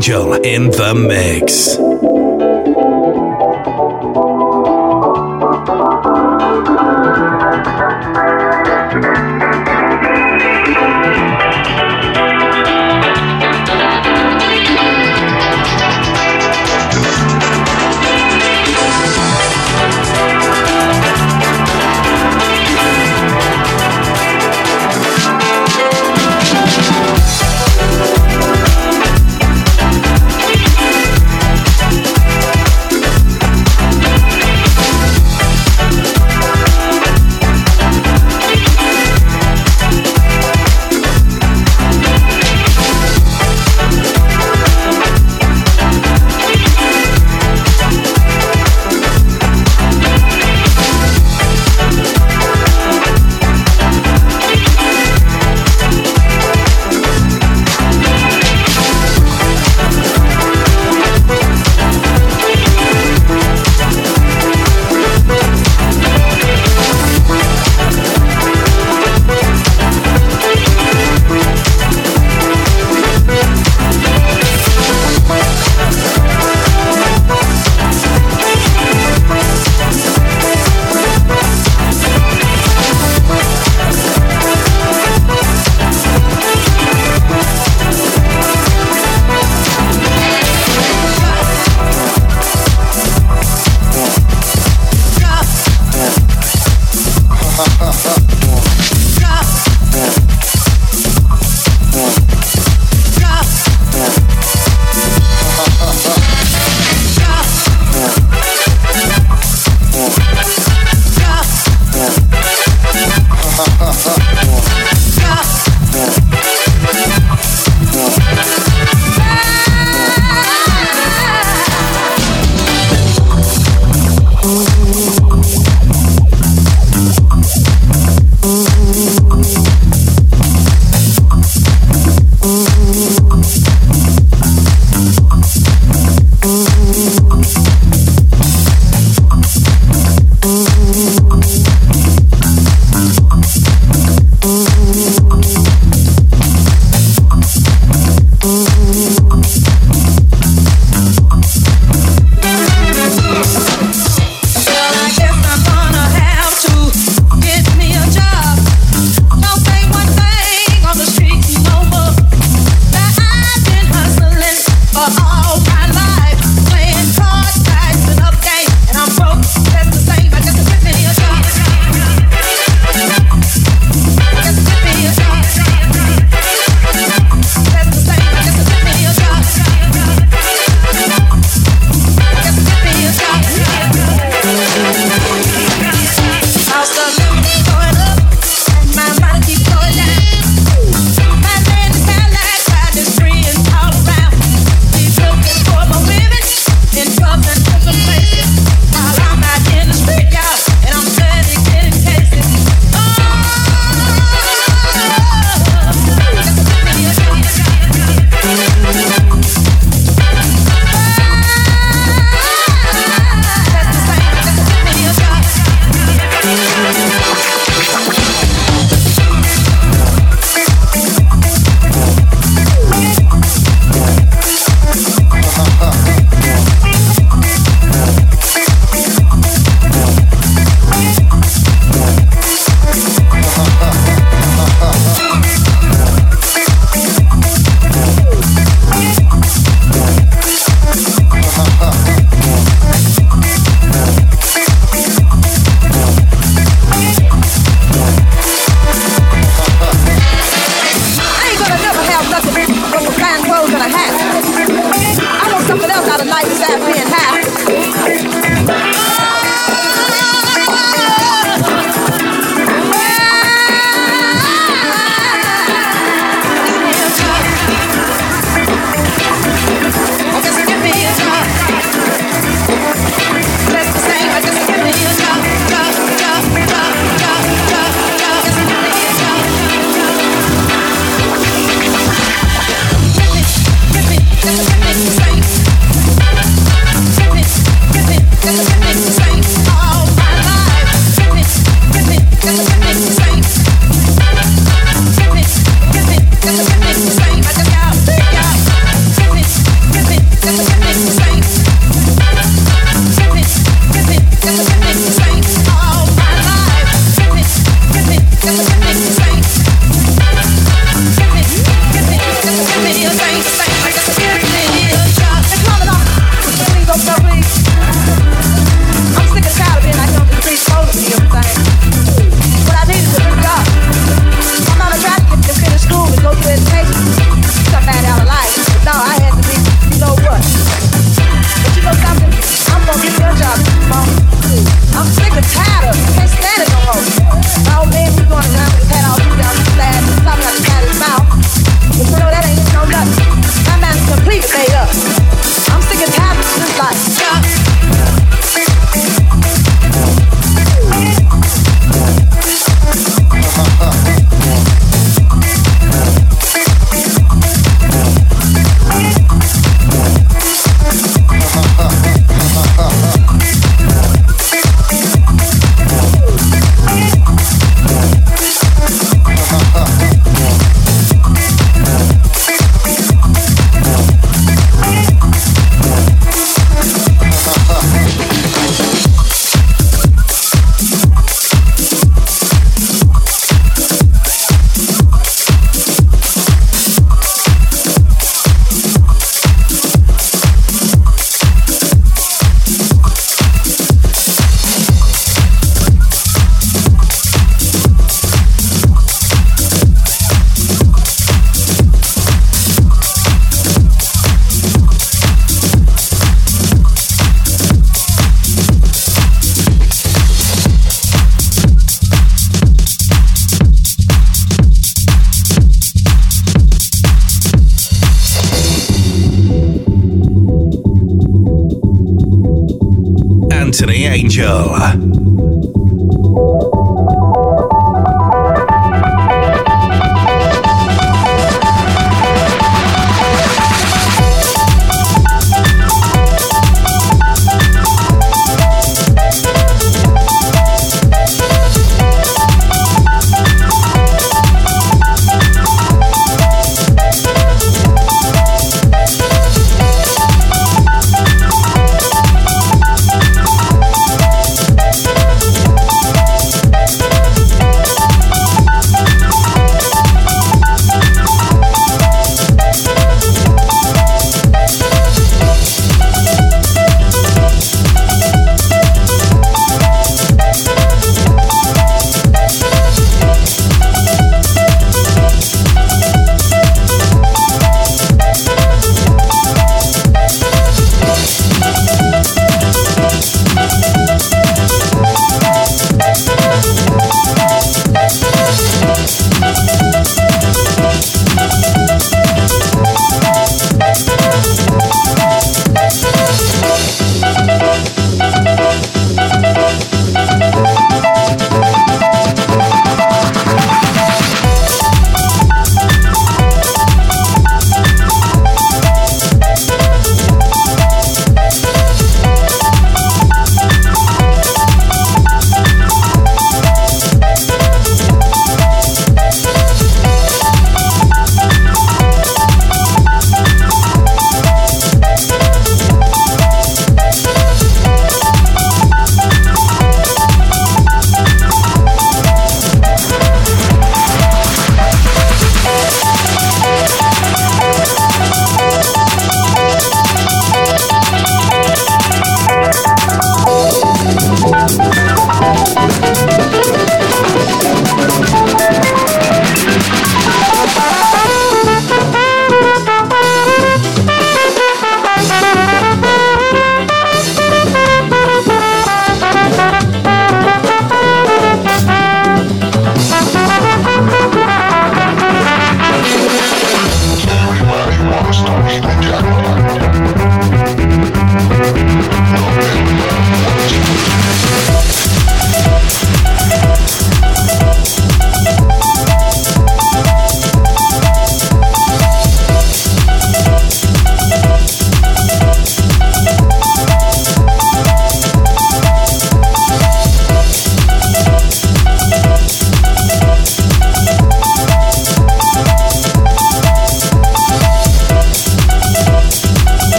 Angel in the mix.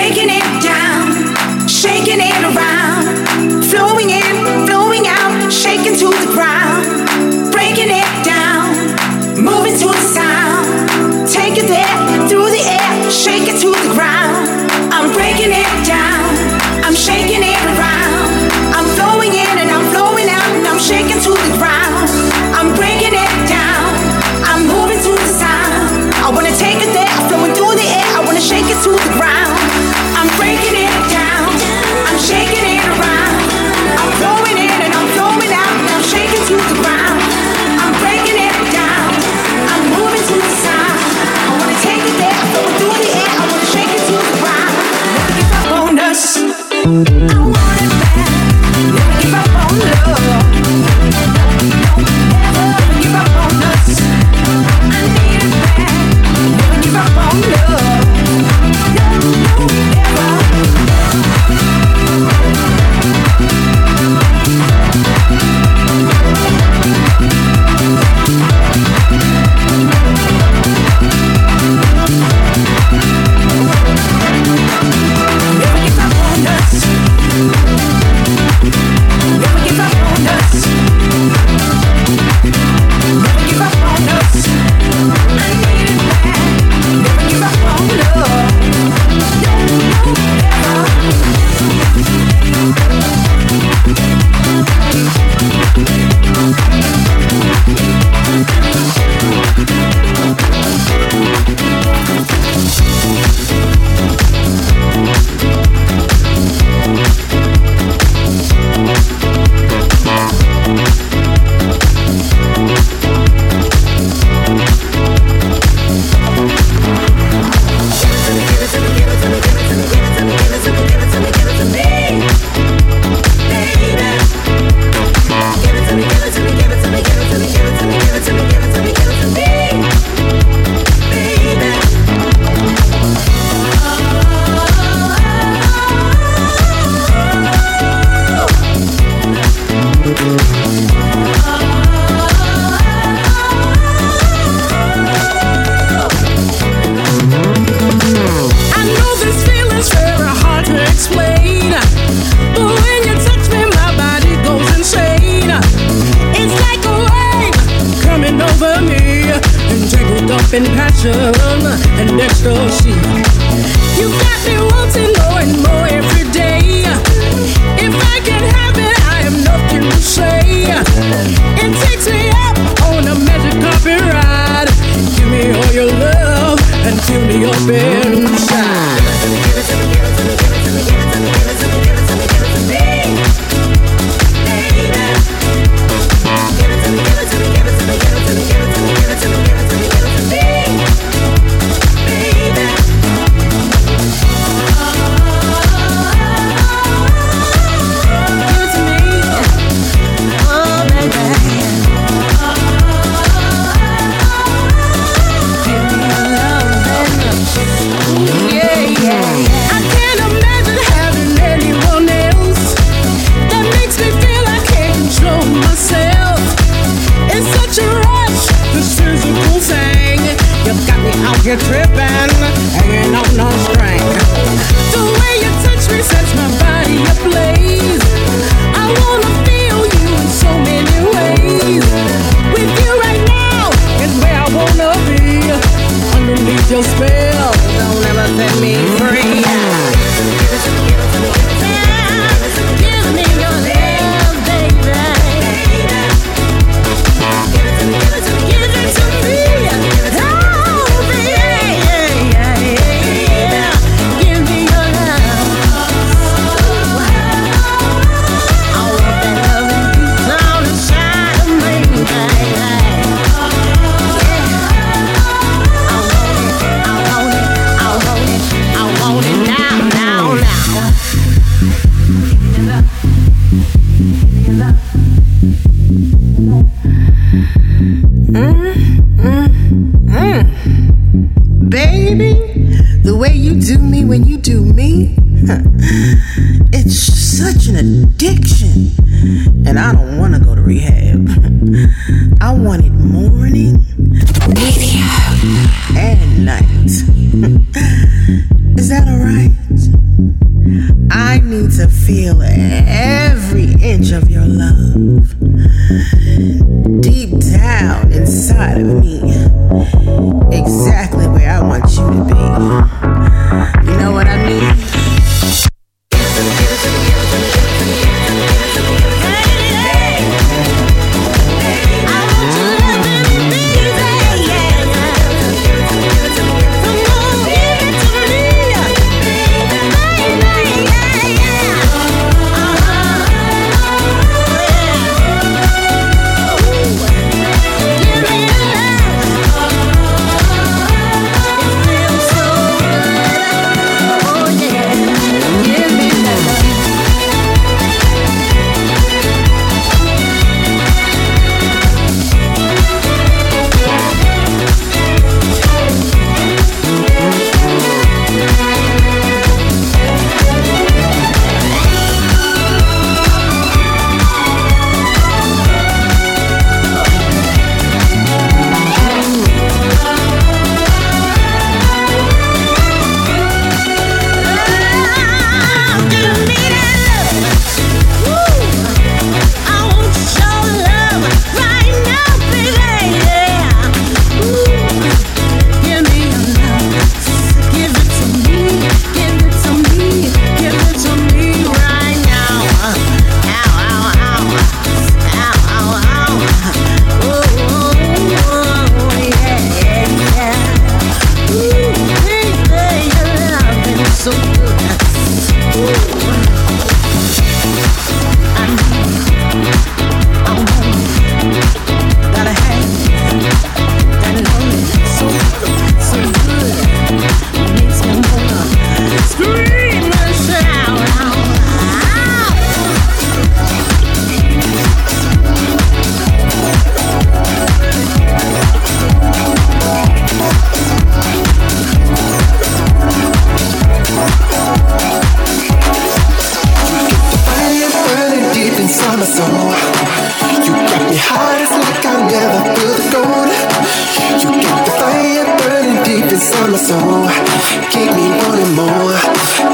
breaking it down, shaking it around.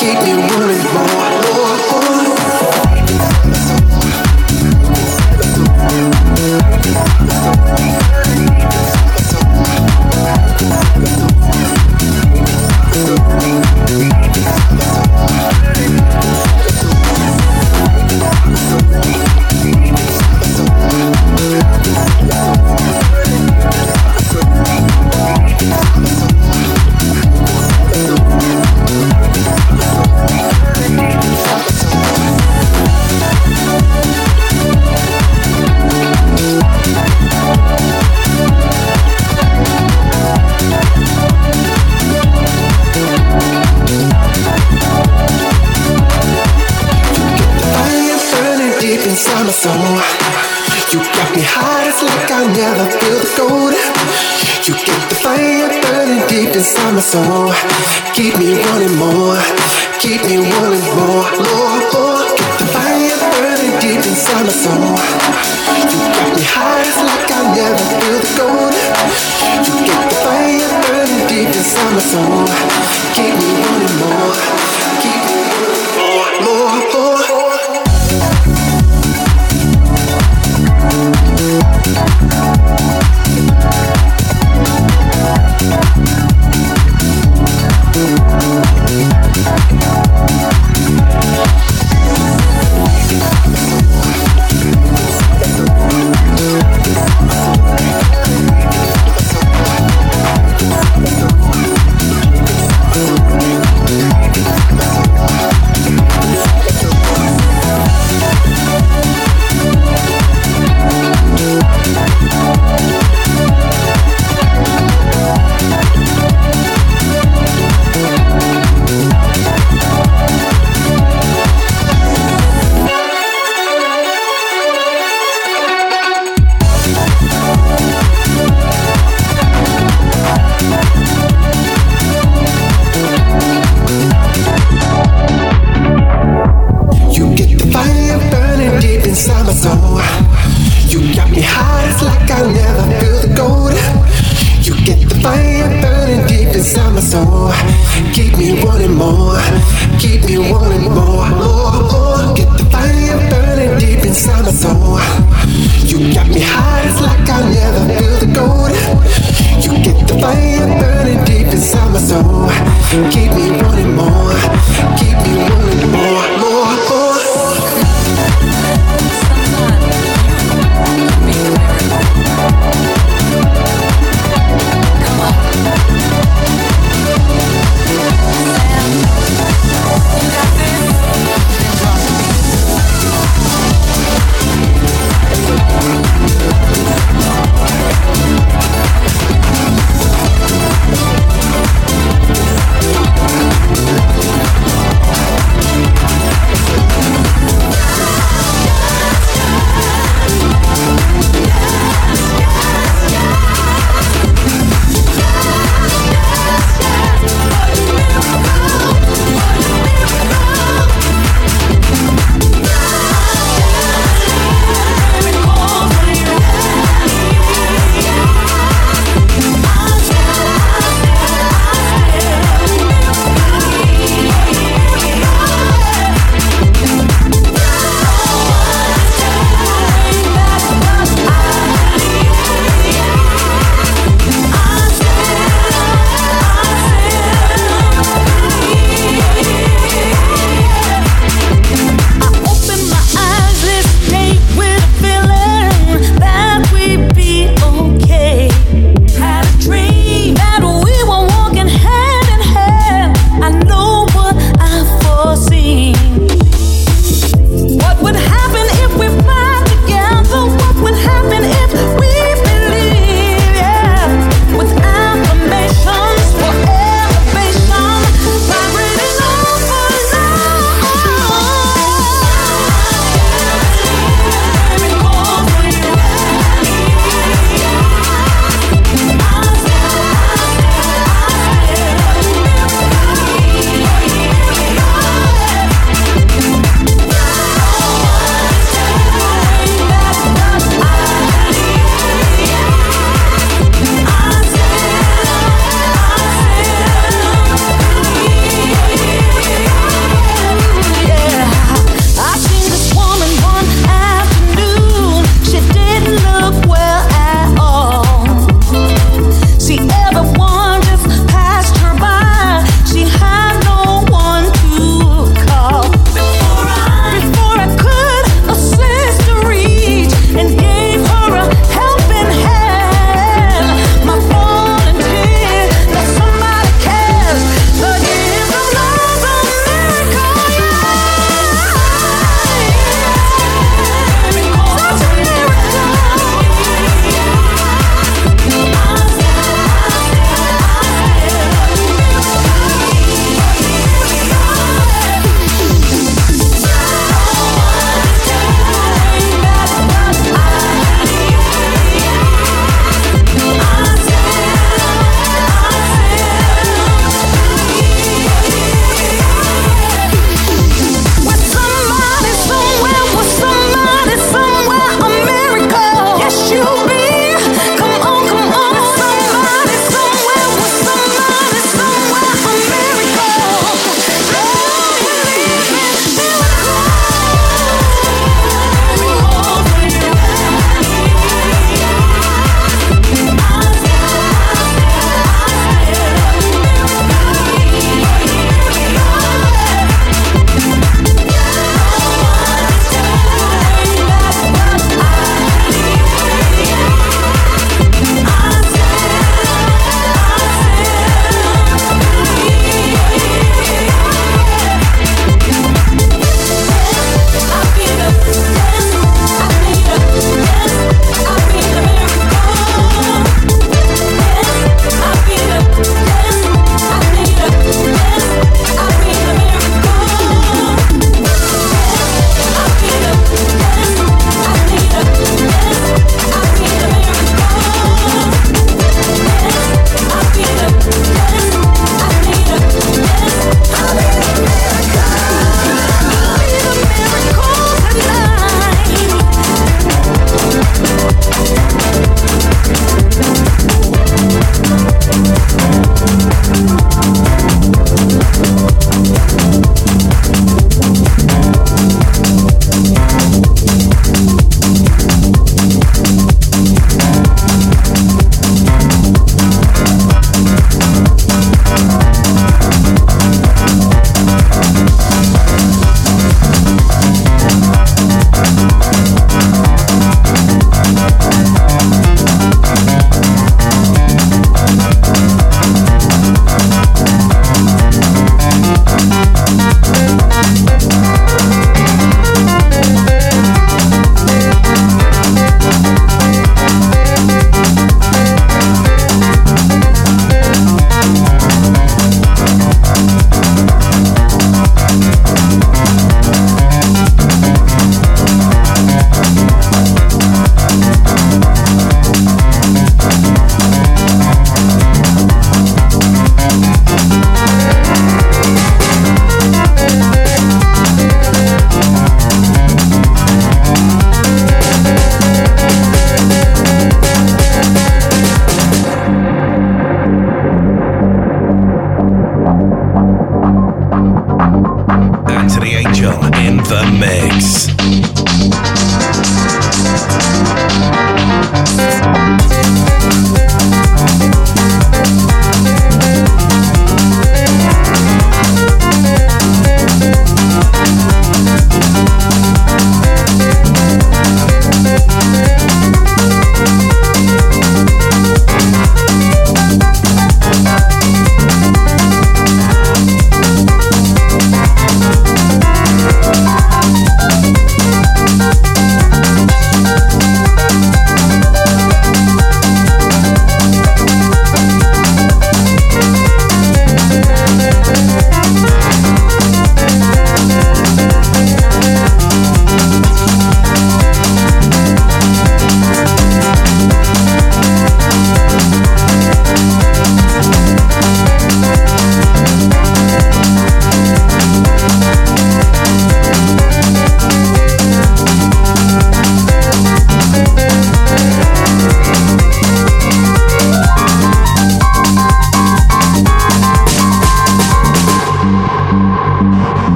Keep me wanting